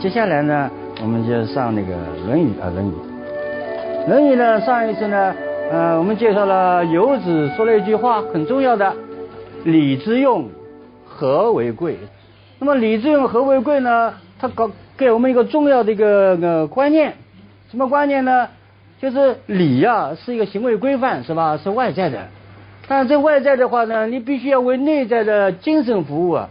接下来呢，我们就上那个《论语》啊，《论语》。《论语》呢，上一次呢，呃，我们介绍了游子说了一句话，很重要的，“礼之用，和为贵”。那么“礼之用，和为贵”呢，它搞给我们一个重要的一个呃观念，什么观念呢？就是礼呀，是一个行为规范，是吧？是外在的。但这外在的话呢，你必须要为内在的精神服务啊。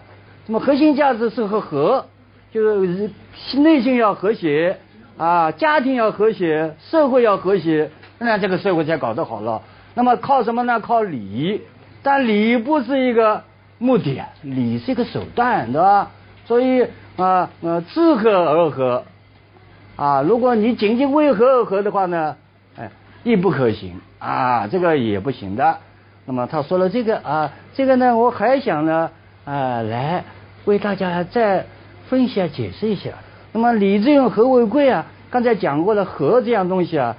那么核心价值是和和，就是内心要和谐啊，家庭要和谐，社会要和谐，那这个社会才搞得好了。那么靠什么呢？靠礼。但礼不是一个目的，礼是一个手段，对吧？所以啊呃，知和而和啊，如果你仅仅为和而和的话呢，哎，亦不可行啊，这个也不行的。那么他说了这个啊，这个呢，我还想呢啊，来为大家再分析啊、解释一下。那么礼之用，和为贵啊。刚才讲过了，和这样东西啊，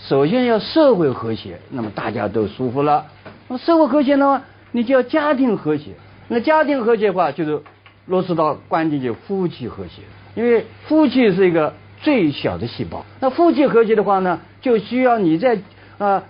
首先要社会和谐，那么大家都舒服了。那社会和谐呢，你就要家庭和谐。那家庭和谐的话，就是落实到关键就夫妻和谐，因为夫妻是一个最小的细胞。那夫妻和谐的话呢，就需要你在啊。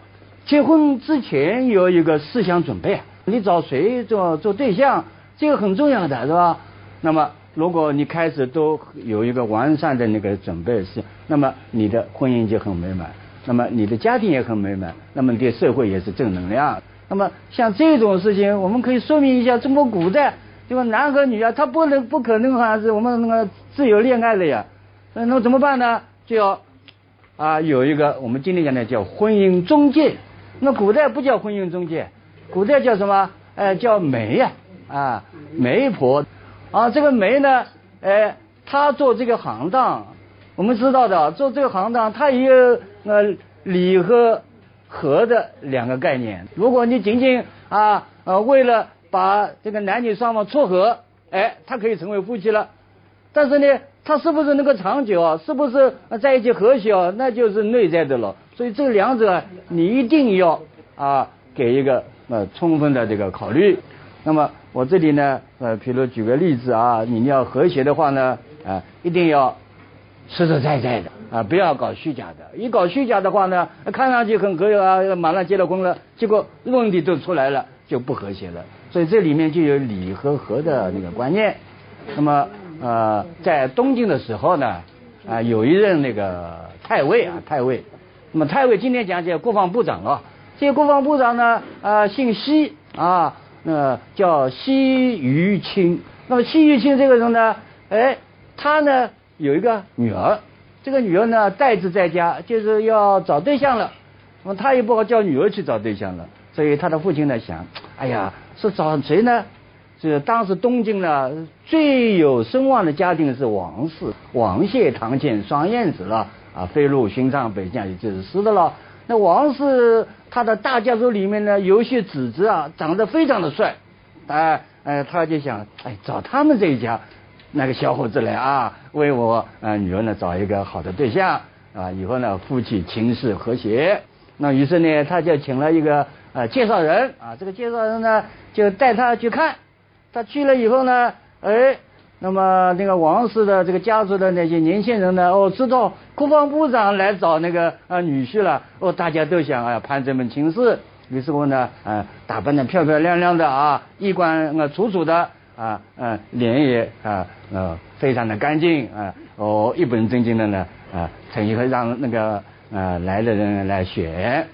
结婚之前有一个思想准备，你找谁做做对象，这个很重要的是吧？那么如果你开始都有一个完善的那个准备是，那么你的婚姻就很美满，那么你的家庭也很美满，那么对社会也是正能量。那么像这种事情，我们可以说明一下，中国古代对吧男和女啊，他不能不可能好像是我们那个自由恋爱的呀，那那怎么办呢？就要啊有一个我们今天讲的叫婚姻中介。那古代不叫婚姻中介，古代叫什么？哎，叫媒呀，啊，媒婆。啊，这个媒呢，哎，他做这个行当，我们知道的，做这个行当，他也有呃礼和和的两个概念。如果你仅仅啊呃为了把这个男女双方撮合，哎，他可以成为夫妻了。但是呢，他是不是能够长久啊？是不是在一起和谐啊？那就是内在的了。所以这两者你一定要啊给一个呃充分的这个考虑。那么我这里呢呃，比如举个例子啊，你要和谐的话呢啊，一定要实实在在的啊，不要搞虚假的。一搞虚假的话呢，看上去很和谐啊，马上结了婚了，结果问题都出来了，就不和谐了。所以这里面就有礼和和的那个观念。那么呃，在东晋的时候呢啊，有一任那个太尉啊，太尉。那么太尉今天讲解国防部长啊，这个国防部长呢，啊姓西啊，那叫西于清。那么西于清这个人呢，哎，他呢有一个女儿，这个女儿呢待字在家，就是要找对象了。那么他也不好叫女儿去找对象了，所以他的父亲呢想，哎呀，是找谁呢？是当时东晋呢最有声望的家庭是王氏，王谢、堂前双燕子了。啊，飞入寻常百姓，也就是是的了。那王氏他的大家族里面呢，有些子侄啊，长得非常的帅，哎哎，他就想，哎，找他们这一家那个小伙子来啊，为我啊女儿呢找一个好的对象啊，以后呢夫妻情事和谐。那于是呢，他就请了一个呃介绍人啊，这个介绍人呢就带他去看，他去了以后呢，哎。那么那个王氏的这个家族的那些年轻人呢？哦，知道国防部长来找那个啊女婿了。哦，大家都想啊攀这门亲事。于是乎呢，啊打扮的漂漂亮亮的啊，衣冠啊楚楚的啊，嗯脸也啊呃非常的干净啊。哦，一本正经的呢啊，陈一和让那个啊来的人来选。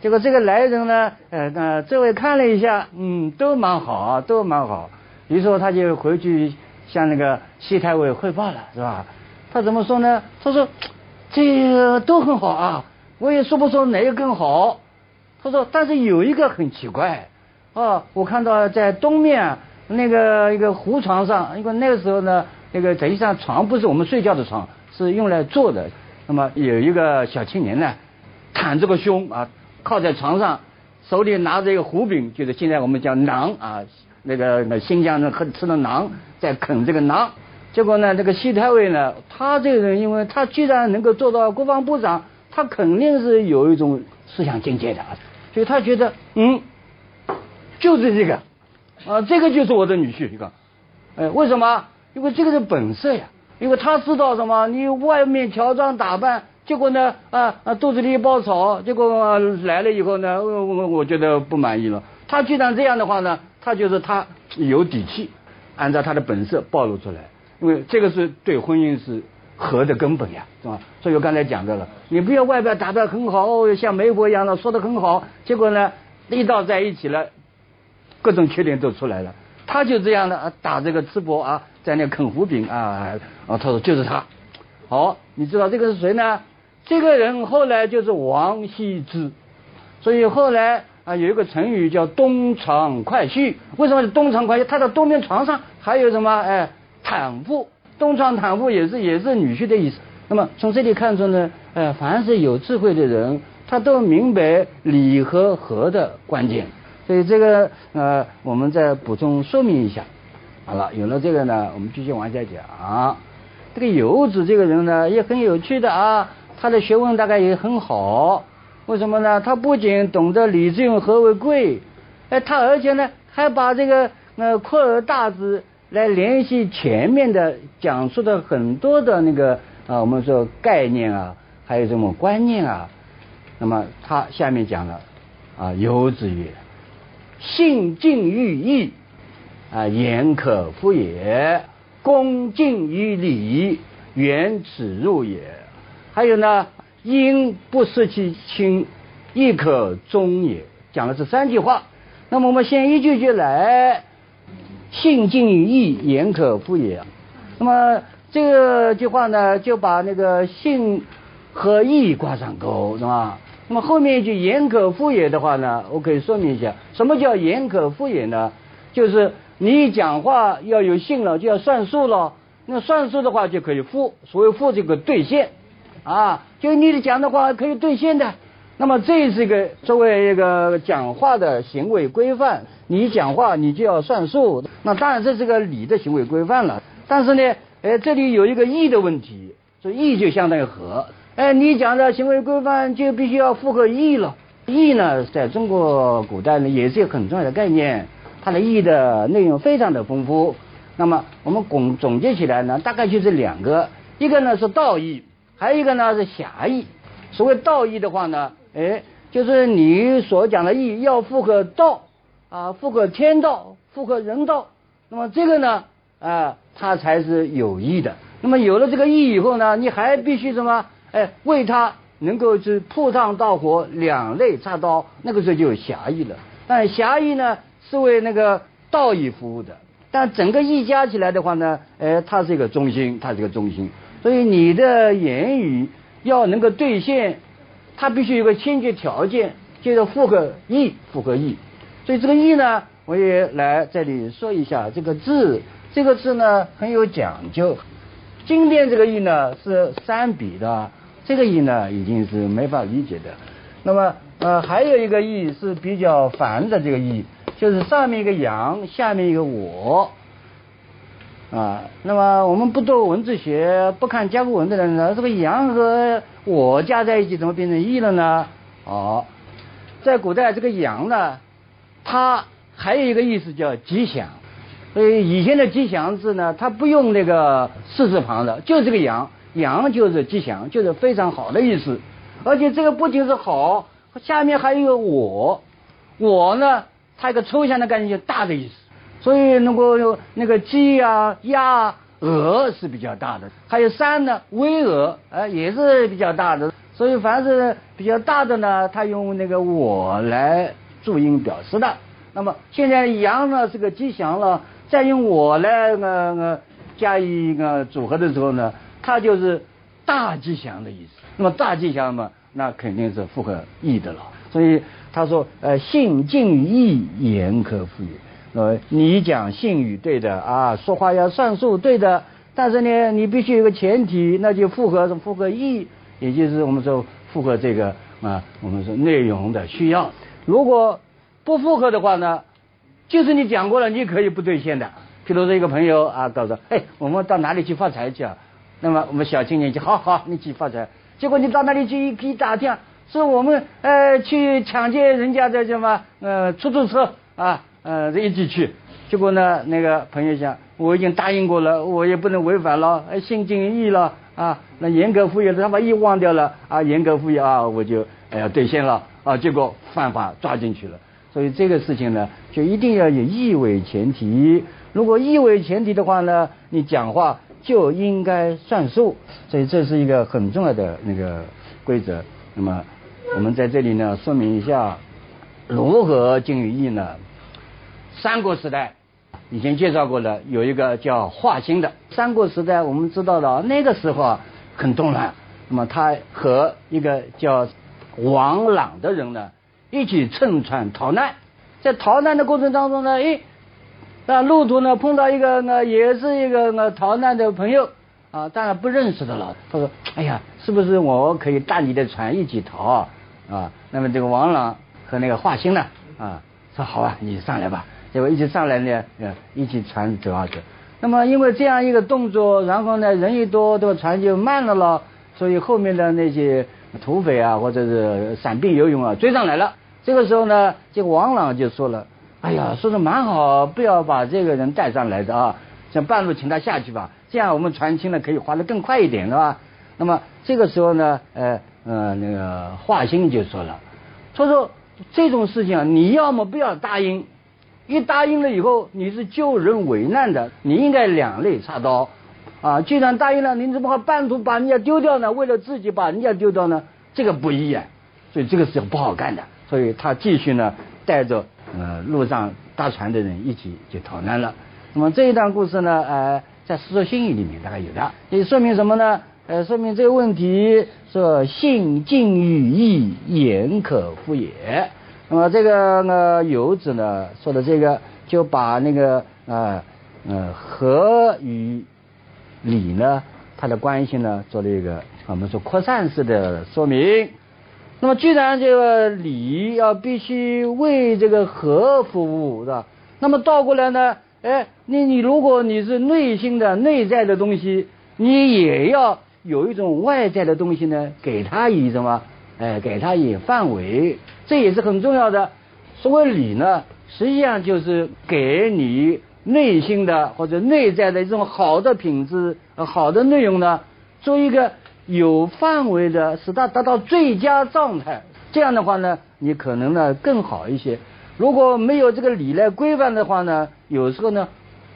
结果这个来人呢，呃那这位看了一下，嗯，都蛮好，都蛮好。于是乎他就回去。向那个西太尉汇报了，是吧？他怎么说呢？他说这都很好啊，我也说不出哪个更好。他说，但是有一个很奇怪啊，我看到在东面那个一个湖床上，因为那个时候呢，那个实际上床不是我们睡觉的床，是用来坐的。那么有一个小青年呢，袒着个胸啊，靠在床上，手里拿着一个胡饼，就是现在我们叫囊啊。那个那新疆人很吃的馕，在啃这个馕，结果呢，这个西太尉呢，他这个人，因为他居然能够做到国防部长，他肯定是有一种思想境界的，所以他觉得，嗯，就是这个，啊，这个就是我的女婿，一个，哎，为什么？因为这个是本色呀，因为他知道什么？你外面乔装打扮，结果呢啊啊肚子里一包草，结果来了以后呢，我我我觉得不满意了。他既然这样的话呢，他就是他有底气，按照他的本色暴露出来，因为这个是对婚姻是和的根本呀，是吧？所以我刚才讲到了，你不要外表打扮很好，像媒婆一样的说的很好，结果呢一到在一起了，各种缺点都出来了。他就这样的啊打这个淄博啊，在那啃胡饼啊，啊，他说就是他。好，你知道这个是谁呢？这个人后来就是王羲之。所以后来啊，有一个成语叫东床快婿。为什么是东床快婿？他的东边床上还有什么？哎，坦妇。东床坦妇也是也是女婿的意思。那么从这里看出呢，呃，凡是有智慧的人，他都明白礼和和的关键。所以这个呃，我们再补充说明一下。好了，有了这个呢，我们继续往下讲。这个游子这个人呢，也很有趣的啊，他的学问大概也很好。为什么呢？他不仅懂得礼之用，和为贵，哎，他而且呢，还把这个呃扩而大之来联系前面的讲述的很多的那个啊，我们说概念啊，还有什么观念啊。那么他下面讲了啊，游子曰。信近于义，啊，言可复也；恭敬于礼，远耻辱也。还有呢，因不失其亲，亦可忠也。讲了这三句话。那么我们先一句句来：信近于义，言可复也。那么这句话呢，就把那个信和义挂上钩，是吧？那么后面一句“言可复也”的话呢，我可以说明一下，什么叫“言可复也”呢？就是你讲话要有信了，就要算数了。那算数的话就可以复，所谓付这个兑现啊，就你的讲的话可以兑现的。那么这是一个作为一个讲话的行为规范，你讲话你就要算数。那当然这是个礼的行为规范了。但是呢，哎，这里有一个义的问题，所以义就相当于和。哎，你讲的行为规范就必须要符合义了。义呢，在中国古代呢，也是一个很重要的概念。它的义的内容非常的丰富。那么我们总总结起来呢，大概就是两个，一个呢是道义，还有一个呢是侠义。所谓道义的话呢，哎，就是你所讲的义要符合道啊，符合天道，符合人道。那么这个呢，啊，它才是有益的。那么有了这个义以后呢，你还必须什么？哎，为他能够是铺上刀火，两肋插刀，那个时候就有侠义了。但侠义呢，是为那个道义服务的。但整个义加起来的话呢，哎，它是一个中心，它是一个中心。所以你的言语要能够兑现，它必须有个先决条件，就是符合义，符合义。所以这个义呢，我也来这里说一下这个字，这个字呢很有讲究。今天这个义呢是三笔的。这个义呢，已经是没法理解的。那么，呃，还有一个义是比较烦的，这个义就是上面一个阳，下面一个我。啊，那么我们不读文字学、不看甲骨文的人呢，这个阳和我加在一起，怎么变成义了呢？哦，在古代这个阳呢，它还有一个意思叫吉祥。所以以前的吉祥字呢，它不用那个四字旁的，就这个阳。阳就是吉祥，就是非常好的意思，而且这个不仅是好，下面还有个我，我呢，它一个抽象的概念，就大的意思。所以如果有那个鸡啊、鸭、鹅是比较大的，还有山呢，巍峨，呃，也是比较大的。所以凡是比较大的呢，它用那个我来注音表示的。那么现在羊呢是个吉祥了，再用我来呃呃加以一个组合的时候呢。它就是大吉祥的意思。那么大吉祥嘛，那肯定是符合义的了。所以他说，呃，信近于义，言可复也。呃，你讲信誉对的啊，说话要算数对的。但是呢，你必须有个前提，那就符合什么符合义，也就是我们说符合这个啊，我们说内容的需要。如果不符合的话呢，就是你讲过了，你可以不兑现的。譬如说一个朋友啊，告诉，哎，我们到哪里去发财去啊？那么我们小青年就好好，你去发财。结果你到那里去一批打听，是我们呃去抢劫人家的什么呃出租车啊呃这一起去，结果呢，那个朋友想，我已经答应过了，我也不能违反了，心尽义了啊，那严格服役，他把义忘掉了啊，严格服役啊，我就哎呀兑现了啊，结果犯法抓进去了。所以这个事情呢，就一定要有义为前提。如果义为前提的话呢，你讲话就应该算数。所以这是一个很重要的那个规则。那么我们在这里呢，说明一下如何敬于义呢？三国时代以前介绍过的，有一个叫华歆的。三国时代我们知道的，那个时候啊很动乱。那么他和一个叫王朗的人呢。一起乘船逃难，在逃难的过程当中呢，哎，那，路途呢碰到一个呢，也是一个呢逃难的朋友啊，当然不认识的了。他说：“哎呀，是不是我可以搭你的船一起逃啊？”那么这个王朗和那个华歆呢，啊，说好啊，你上来吧。结果一起上来呢，呃，一起船走啊走。那么因为这样一个动作，然后呢人一多，这个船就慢了了，所以后面的那些土匪啊，或者是散兵游勇啊，追上来了。这个时候呢，这个王朗就说了：“哎呀，说的蛮好，不要把这个人带上来的啊，像半路请他下去吧，这样我们船轻了可以划得更快一点，是吧？”那么这个时候呢，呃呃，那个华歆就说了：“他说这种事情啊，你要么不要答应，一答应了以后你是救人为难的，你应该两肋插刀啊。既然答应了，你怎么还半途把人家丢掉呢？为了自己把人家丢掉呢？这个不义啊，所以这个事情不好干的。”所以他继续呢，带着呃路上搭船的人一起就逃难了。那么这一段故事呢，呃，在《世说新语》里面大概有的，也说明什么呢？呃，说明这个问题说信近于义，言可复也。那么这个呢，游子呢说的这个，就把那个呃呃和与礼呢，它的关系呢，做了一个我们说扩散式的说明。那么，既然这个礼要必须为这个和服务，是吧？那么倒过来呢？哎，你你如果你是内心的内在的东西，你也要有一种外在的东西呢，给他以什么？哎，给他以范围，这也是很重要的。所谓礼呢，实际上就是给你内心的或者内在的一种好的品质、好的内容呢，做一个。有范围的，使它达到最佳状态，这样的话呢，你可能呢更好一些。如果没有这个理来规范的话呢，有时候呢，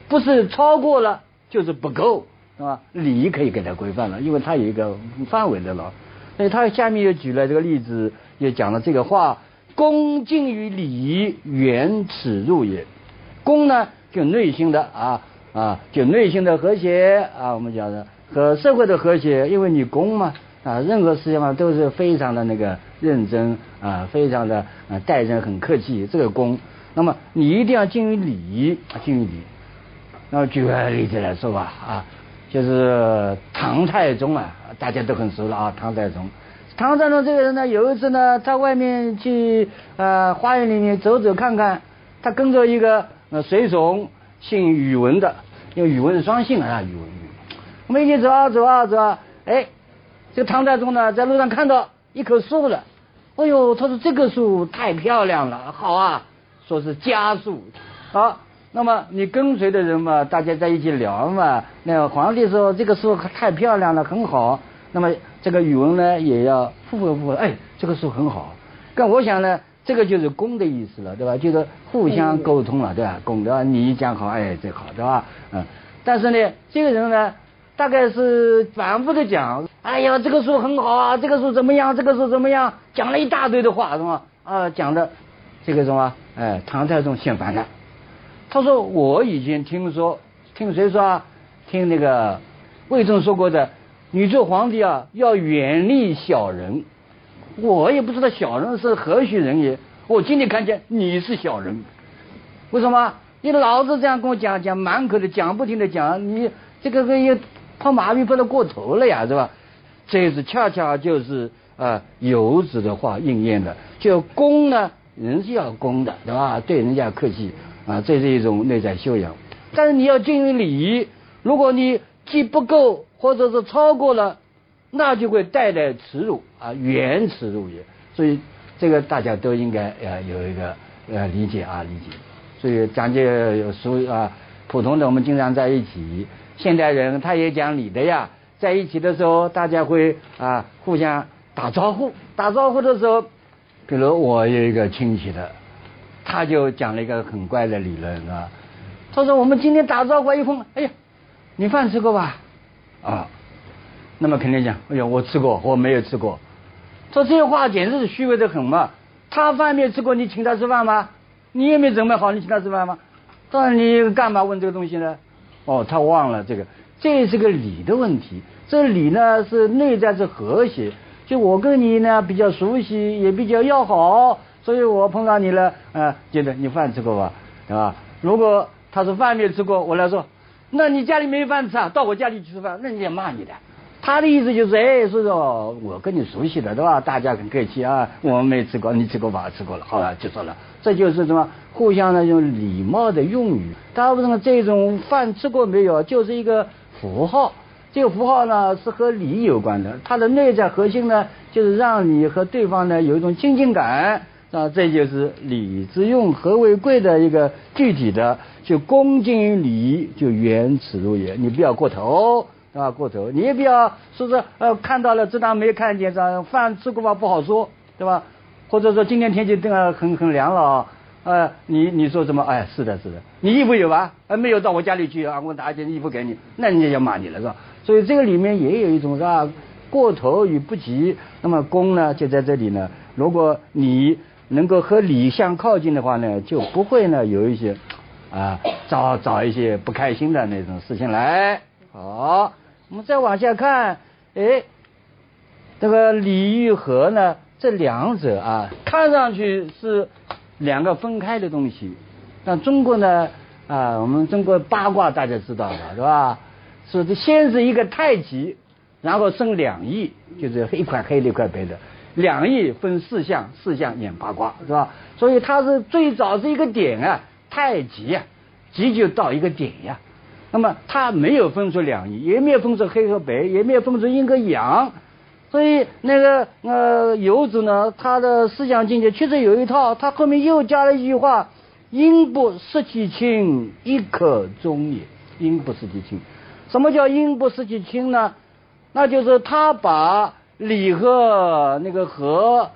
不是超过了就是不够，是吧？礼可以给它规范了，因为它有一个范围的了。所以他下面又举了这个例子，也讲了这个话：恭敬于礼，远耻辱也。恭呢，就内心的啊啊，就内心的和谐啊，我们讲的。和社会的和谐，因为你恭嘛啊，任何事情嘛都是非常的那个认真啊，非常的啊待人很客气，这个恭。那么你一定要敬于礼，敬于礼。那么举个例子来说吧啊，就是唐太宗啊，大家都很熟了啊，唐太宗。唐太宗这个人呢，有一次呢，在外面去呃花园里面走走看看，他跟着一个呃随从，姓宇文的，因为宇文是双姓啊，宇文宇。我们一起走啊走啊走啊，哎，这个唐太宗呢，在路上看到一棵树了，哎呦，他说这个树太漂亮了，好啊，说是佳树，好，那么你跟随的人嘛，大家在一起聊嘛，那个皇帝说这个树太漂亮了，很好，那么这个语文呢也要复合复合，哎，这个书很好，但我想呢，这个就是公的意思了，对吧？就是互相沟通了，对吧？公的，你讲好，哎，这好，对吧？嗯，但是呢，这个人呢。大概是反复的讲，哎呀，这个书很好啊，这个书怎么样，这个书怎么样，讲了一大堆的话，是吧？啊，讲的这个什么，哎，唐太宗嫌烦了。他说：“我已经听说，听谁说啊？听那个魏征说过的，你做皇帝啊，要远离小人。我也不知道小人是何许人也。我今天看见你是小人，为什么？你老是这样跟我讲讲，满口的讲，不停的讲，你这个个也。”他麻痹不能过头了呀，是吧？这是恰恰就是啊，游子的话应验的。就恭呢，人是要恭的，对吧？对人家客气啊，这是一种内在修养。但是你要敬于礼仪，如果你既不够，或者是超过了，那就会带来耻辱啊，远耻辱也。所以这个大家都应该呃有一个呃理解啊，理解。所以讲解俗啊，普通的我们经常在一起。现代人他也讲理的呀，在一起的时候，大家会啊互相打招呼。打招呼的时候，比如我有一个亲戚的，他就讲了一个很怪的理论啊。他说我们今天打招呼一碰，哎呀，你饭吃过吧？啊，那么肯定讲，哎呀，我吃过，我没有吃过。说这些话简直是虚伪的很嘛。他饭没吃过，你请他吃饭吗？你也没准备好，你请他吃饭吗？当然你干嘛问这个东西呢？哦，他忘了这个，这是个礼的问题。这礼呢是内在是和谐，就我跟你呢比较熟悉，也比较要好，所以我碰到你了，啊，觉得你饭吃过吧，对吧？如果他是饭没吃过，我来说，那你家里没饭吃啊？到我家里去吃饭，那人家骂你的。他的意思就是，哎，说说我跟你熟悉的，对吧？大家很客气啊，我们没吃过，你吃过吧？吃过了，好了，就说了，这就是什么？互相的用礼貌的用语。大部分这种饭吃过没有？就是一个符号，这个符号呢是和礼有关的，它的内在核心呢就是让你和对方呢有一种亲近感那，这就是礼之用，和为贵的一个具体的，就恭敬于礼，就原此如也，你不要过头。啊，过头，你也不要说是呃看到了，这当没看见，这饭吃过吧不好说，对吧？或者说今天天气这样很很凉了啊，呃，你你说什么？哎，是的，是的，你衣服有吧？呃，没有，到我家里去啊，我拿一件衣服给你，那人家要骂你了，是吧？所以这个里面也有一种是吧？过头与不及，那么功呢就在这里呢。如果你能够和理相靠近的话呢，就不会呢有一些啊找找一些不开心的那种事情来。好。我们再往下看，哎，这个礼与和呢，这两者啊，看上去是两个分开的东西。但中国呢，啊，我们中国八卦大家知道了是吧？说这先是一个太极，然后生两仪，就是一块黑的，一块白的。两仪分四象，四象演八卦，是吧？所以它是最早是一个点啊，太极啊，极就到一个点呀。那么他没有分出两仪，也没有分出黑和白，也没有分出阴和阳，所以那个呃游子呢，他的思想境界确实有一套。他后面又加了一句话：“阴不失其清，亦可终也。”阴不失其清，什么叫阴不失其清呢？那就是他把理和那个和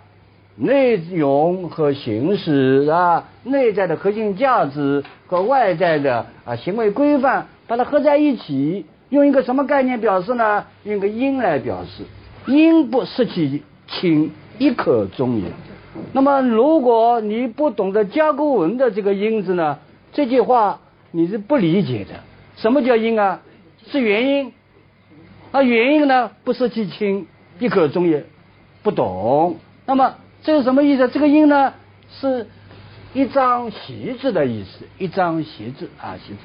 内容和形式啊，内在的核心价值和外在的啊行为规范。把它合在一起，用一个什么概念表示呢？用个阴来表示，阴不失其清，亦可终也。那么，如果你不懂得甲骨文的这个音字呢，这句话你是不理解的。什么叫阴啊？是元音。那元音呢？不失其清，一口中也。不懂。那么这是什么意思？这个音呢，是一张席子的意思，一张席子啊，席子。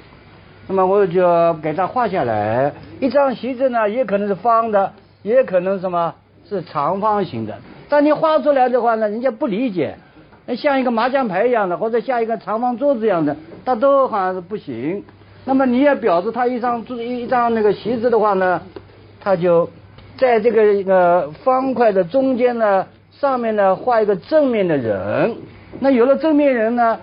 那么我就给它画下来，一张席子呢，也可能是方的，也可能什么是长方形的。但你画出来的话呢，人家不理解，像一个麻将牌一样的，或者像一个长方桌子一样的，它都好像是不行。那么你要表示它一张桌一张那个席子的话呢，它就在这个一个方块的中间呢，上面呢画一个正面的人。那有了正面人呢？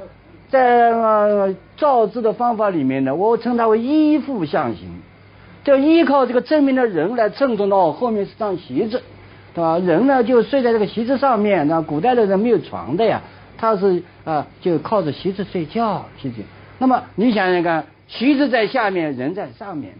在呃造字的方法里面呢，我称它为依附象形，就依靠这个正面的人来衬托到后面是张席子，对吧？人呢就睡在这个席子上面，那古代的人没有床的呀，他是啊就靠着席子睡觉，席子。那么你想想看，席子在下面，人在上面，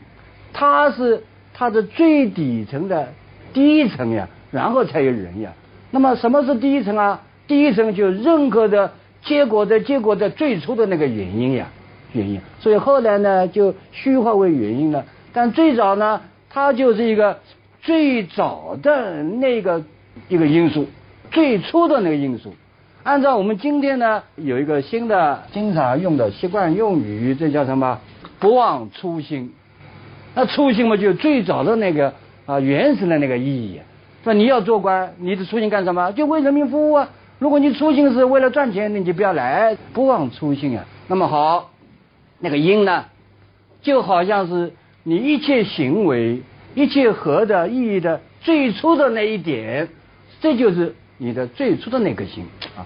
他是它的最底层的第一层呀，然后才有人呀。那么什么是第一层啊？第一层就任何的。结果的结果的最初的那个原因呀，原因，所以后来呢就虚化为原因了。但最早呢，它就是一个最早的那个一个因素，最初的那个因素。按照我们今天呢有一个新的经常用的习惯用语，这叫什么？不忘初心。那初心嘛，就最早的那个啊原始的那个意义。说你要做官，你的初心干什么？就为人民服务啊。如果你初心是为了赚钱，那你就不要来，不忘初心啊。那么好，那个因呢，就好像是你一切行为、一切合的意义的最初的那一点，这就是你的最初的那颗心啊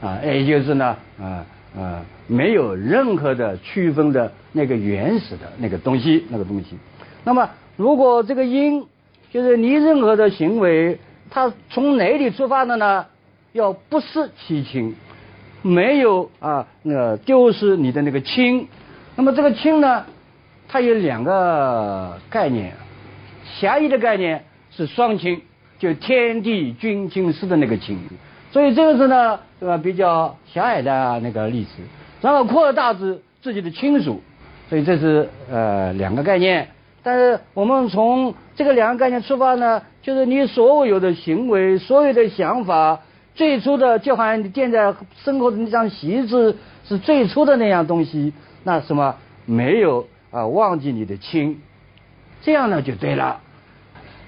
啊，也就是呢啊呃，没有任何的区分的那个原始的那个东西，那个东西。那么，如果这个因，就是你任何的行为，它从哪里出发的呢？要不失其亲，没有啊，那个丢失你的那个亲。那么这个亲呢，它有两个概念，狭义的概念是双亲，就天地君亲师的那个亲。所以这个是呢，对吧？比较狭隘的那个例子。然后扩大至自己的亲属，所以这是呃两个概念。但是我们从这个两个概念出发呢，就是你所有的行为、所有的想法，最初的就好像你垫在身后的那张席子是最初的那样东西，那什么没有啊忘记你的亲，这样呢就对了。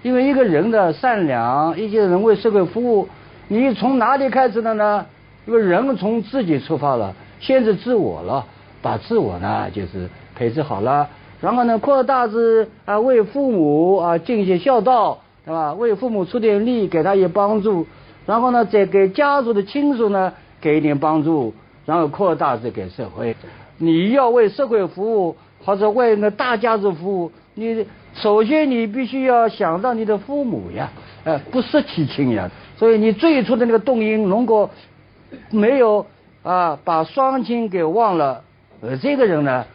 因为一个人的善良，一些人为社会服务。你从哪里开始的呢？因为人从自己出发了，限制自我了，把自我呢就是培植好了，然后呢扩大至啊为父母啊尽一些孝道，对吧？为父母出点力，给他一些帮助，然后呢再给家族的亲属呢给一点帮助，然后扩大至给社会。你要为社会服务，或者为那大家族服务，你首先你必须要想到你的父母呀，不失其亲呀。所以你最初的那个动因，如果没有啊把双亲给忘了，呃这个人呢，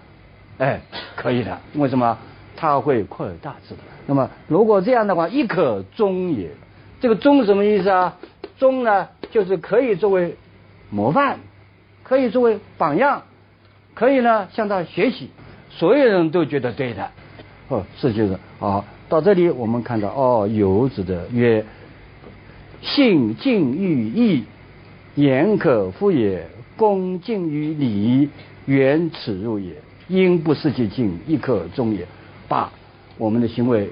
哎可以的，为什么？他会扩大之。那么如果这样的话，亦可忠也。这个忠什么意思啊？忠呢，就是可以作为模范，可以作为榜样，可以呢向他学习，所有人都觉得对的。哦，是就是好。到这里我们看到哦，游子的曰。信敬于义，言可复也；恭敬于礼，远耻辱也。因不失其敬，亦可忠也。把我们的行为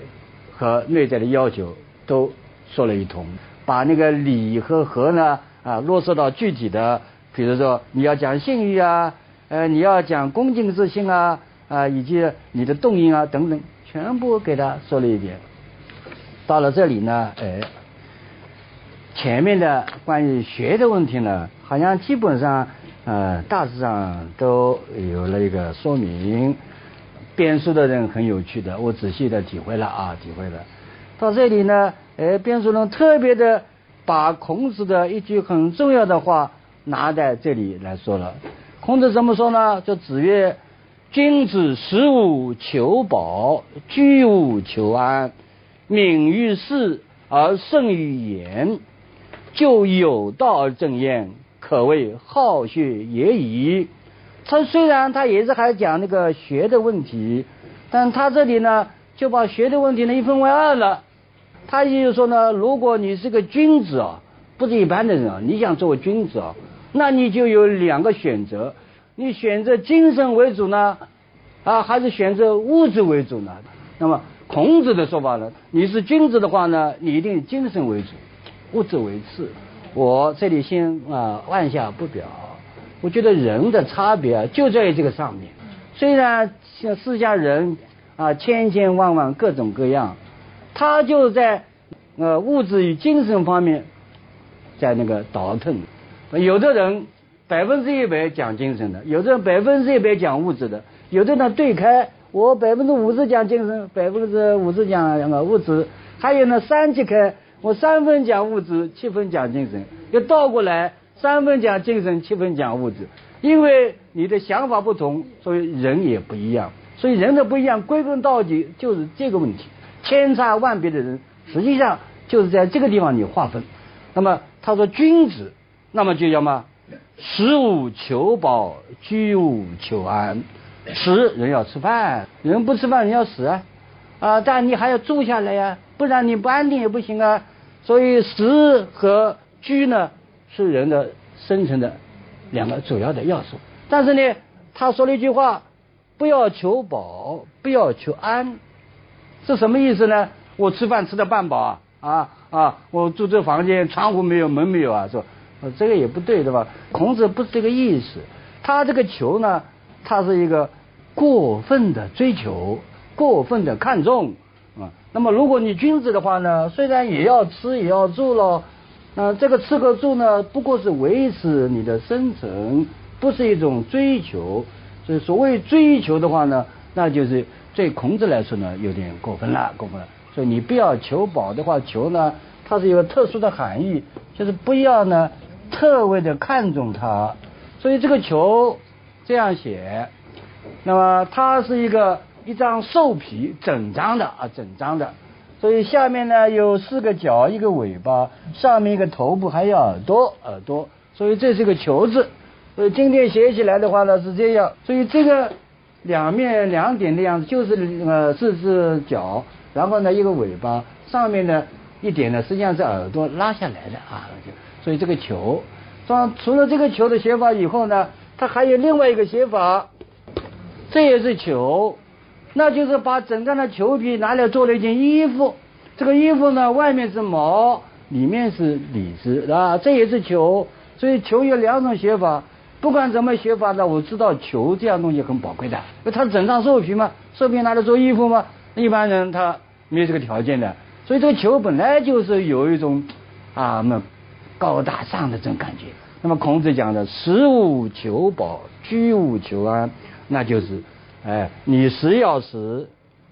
和内在的要求都说了一通，把那个礼和和呢啊落实到具体的，比如说你要讲信誉啊，呃你要讲恭敬之心啊啊以及你的动因啊等等，全部给他说了一遍。到了这里呢，哎。前面的关于学的问题呢，好像基本上呃大致上都有了一个说明。编书的人很有趣的，我仔细的体会了啊，体会了。到这里呢，哎，编书人特别的把孔子的一句很重要的话拿在这里来说了。孔子怎么说呢？就子曰：“君子食无求饱，居无求安，敏于事而慎于言。”就有道而正焉，可谓好学也已。他虽然他也是还讲那个学的问题，但他这里呢就把学的问题呢一分为二了。他也就是说呢，如果你是个君子啊，不是一般的人啊，你想做君子啊，那你就有两个选择：你选择精神为主呢，啊，还是选择物质为主呢？那么孔子的说法呢，你是君子的话呢，你一定精神为主。物质为次，我这里先啊按下不表。我觉得人的差别啊就在于这个上面。虽然像世下人啊千千万万各种各样，他就在呃物质与精神方面在那个倒腾。有的人百分之一百讲精神的，有的人百分之一百讲物质的，有的呢对开，我百分之五十讲精神，百分之五十讲那个物质，还有呢三级开。我三分讲物质，七分讲精神，要倒过来，三分讲精神，七分讲物质。因为你的想法不同，所以人也不一样。所以人的不一样，归根到底就是这个问题。千差万别的人，实际上就是在这个地方你划分。那么他说君子，那么就叫嘛，食无求饱，居无求安。食人要吃饭，人不吃饭人要死啊，啊，但你还要住下来呀，不然你不安定也不行啊。所以食和居呢是人的生存的两个主要的要素。但是呢，他说了一句话：不要求饱，不要求安，是什么意思呢？我吃饭吃的半饱啊啊啊！我住这房间，窗户没有，门没有啊，是吧这个也不对，对吧？孔子不是这个意思，他这个求呢，他是一个过分的追求，过分的看重啊。那么，如果你君子的话呢，虽然也要吃也要住咯，那这个吃和住呢，不过是维持你的生存不是一种追求。所以所谓追求的话呢，那就是对孔子来说呢，有点过分了，过分了。所以你不要求饱的话，求呢，它是有特殊的含义，就是不要呢特别的看重它。所以这个球这样写，那么它是一个一张兽皮，整张的啊，整张的。所以下面呢有四个角，一个尾巴，上面一个头部，还有耳朵，耳朵。所以这是个球字。所以今天写起来的话呢是这样。所以这个两面两点的样子，就是呃四只脚。然后呢，一个尾巴上面呢一点呢，实际上是耳朵拉下来的啊就。所以这个球，装除了这个球的写法以后呢，它还有另外一个写法，这也是球，那就是把整张的球皮拿来做了一件衣服。这个衣服呢，外面是毛，里面是里子啊，这也是球。所以球有两种写法，不管怎么写法呢，我知道球这样东西很宝贵的，因为它整张兽皮嘛，兽皮拿来做衣服嘛。一般人他没有这个条件的，所以这个球本来就是有一种啊那高大上的这种感觉。那么孔子讲的“食无求饱，居无求安”，那就是哎，你食要食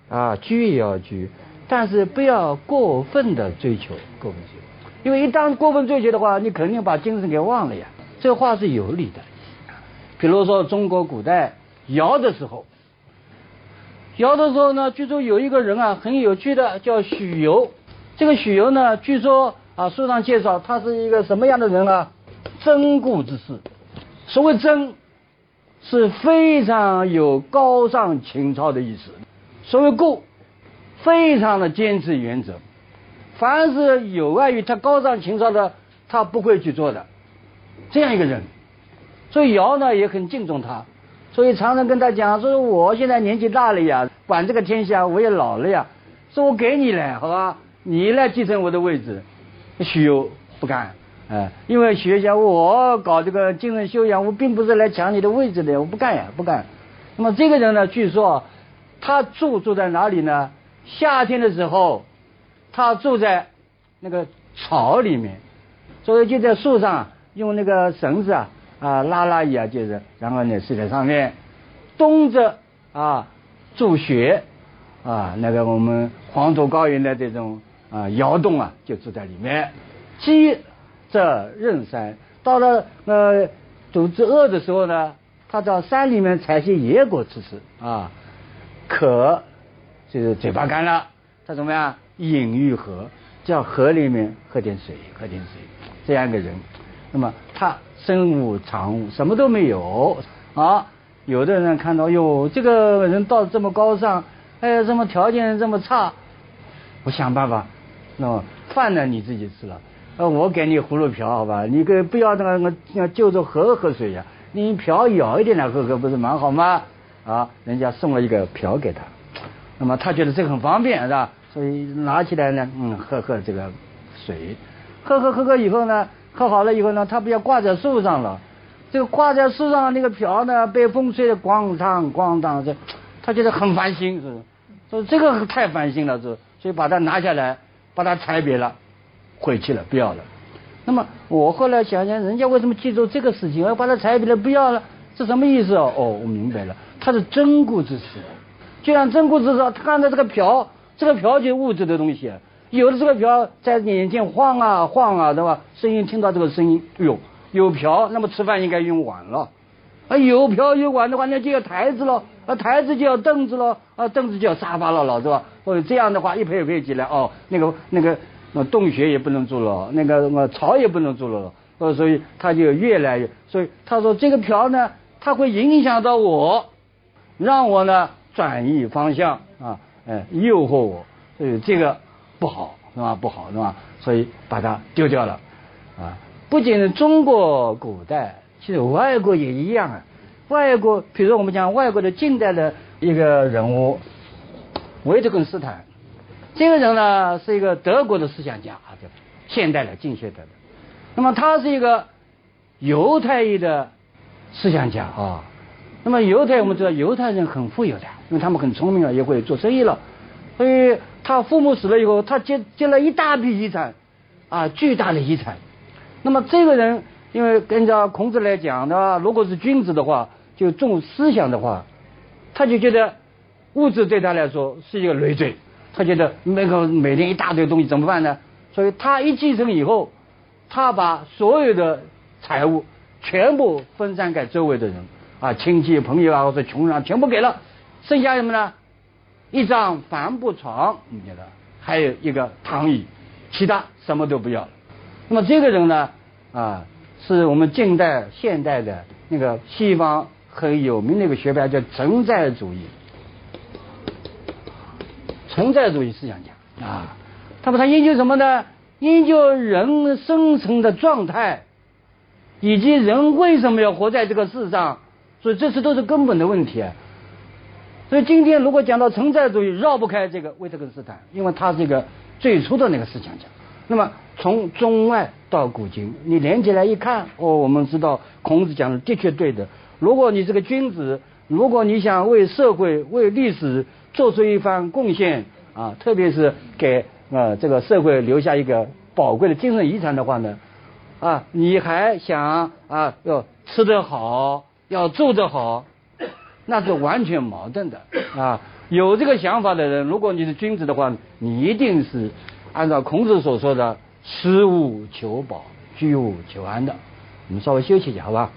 啊，居也要居，但是不要过分的追求，过分追求，因为一旦过分追求的话，你肯定把精神给忘了呀。这话是有理的。比如说中国古代尧的时候。尧的时候呢，据说有一个人啊，很有趣的，叫许由。这个许由呢，据说啊，书上介绍他是一个什么样的人啊？贞固之士。所谓贞，是非常有高尚情操的意思。所谓固，非常的坚持原则。凡是有碍于他高尚情操的，他不会去做的。这样一个人，所以尧呢也很敬重他。所以常常跟他讲说，我现在年纪大了呀，管这个天下我也老了呀，说我给你了，好吧，你来继承我的位置。许攸不干，哎，因为许攸讲我搞这个精神修养，我并不是来抢你的位置的，我不干呀，不干。那么这个人呢，据说他住住在哪里呢？夏天的时候，他住在那个草里面，所以就在树上用那个绳子啊。啊，拉拉一啊，就是，然后呢，睡在上面，冬着啊，助学啊，那个我们黄土高原的这种啊窑洞啊，就住在里面。饥则任山，到了呃肚子饿的时候呢，他到山里面采些野果吃吃啊。渴就是嘴巴干了，他怎么样？饮于河，叫河里面喝点水，喝点水，这样一个人。那么他。身无长物，什么都没有啊！有的人看到哟，这个人到这么高尚，哎，什么条件这么差？我想办法，那么饭呢你自己吃了，呃，我给你葫芦瓢，好吧？你给不要那个那就着河喝水呀，你瓢舀一点来喝喝，不是蛮好吗？啊，人家送了一个瓢给他，那么他觉得这个很方便，是吧？所以拿起来呢，嗯，喝喝这个水，喝喝喝喝以后呢。喝好了以后呢，他不要挂在树上了。这个挂在树上那个瓢呢，被风吹得咣当咣当，这他觉得很烦心，是说这个太烦心了，是所以把它拿下来，把它裁别了，毁弃了，不要了。那么我后来想想，人家为什么记住这个事情，要把它裁别了，不要了，是什么意思哦？哦，我明白了，他是真固之士。就像真固之士，他看到这个瓢，这个瓢就是物质的东西。有的这个瓢在眼前晃啊晃啊，对吧？声音听到这个声音，哎呦，有瓢，那么吃饭应该用碗了。啊，有瓢有碗的话，那就要台子了。啊，台子就要凳子了。啊，凳子就要沙发了，老是吧？或者这样的话，一配配起来，哦，那个那个那洞穴也不能住了，那个么巢也不能住了。呃，所以他就越来越，所以他说这个瓢呢，它会影响到我，让我呢转移方向啊，哎，诱惑我，所以这个。不好是吧？不好是吧？所以把它丢掉了啊！不仅是中国古代，其实外国也一样啊。外国，比如我们讲外国的近代的一个人物维特根斯坦，这个人呢是一个德国的思想家啊，现代的近现代的。那么他是一个犹太裔的思想家啊。那么犹太我们知道犹太人很富有的，因为他们很聪明啊，也会做生意了，所以。他父母死了以后，他接接了一大笔遗产，啊，巨大的遗产。那么这个人因为按照孔子来讲的话，如果是君子的话，就重思想的话，他就觉得物质对他来说是一个累赘，他觉得那个每天一大堆东西怎么办呢？所以他一继承以后，他把所有的财物全部分散给周围的人啊，亲戚朋友啊，或者穷人，全部给了，剩下什么呢？一张帆布床，你觉得？还有一个躺椅，其他什么都不要了。那么这个人呢，啊，是我们近代现代的那个西方很有名的一个学派，叫存在主义。存在主义思想家啊，他们他研究什么呢？研究人生存的状态，以及人为什么要活在这个世上，所以这些都是根本的问题。所以今天如果讲到存在主义，绕不开这个维特根斯坦，因为他是一个最初的那个思想家。那么从中外到古今，你连起来一看，哦，我们知道孔子讲的的确对的。如果你是个君子，如果你想为社会、为历史做出一番贡献啊，特别是给啊这个社会留下一个宝贵的精神遗产的话呢，啊，你还想啊要吃得好，要住得好。那是完全矛盾的啊！有这个想法的人，如果你是君子的话，你一定是按照孔子所说的“食物求饱，居无求安”的。我们稍微休息一下，好吧？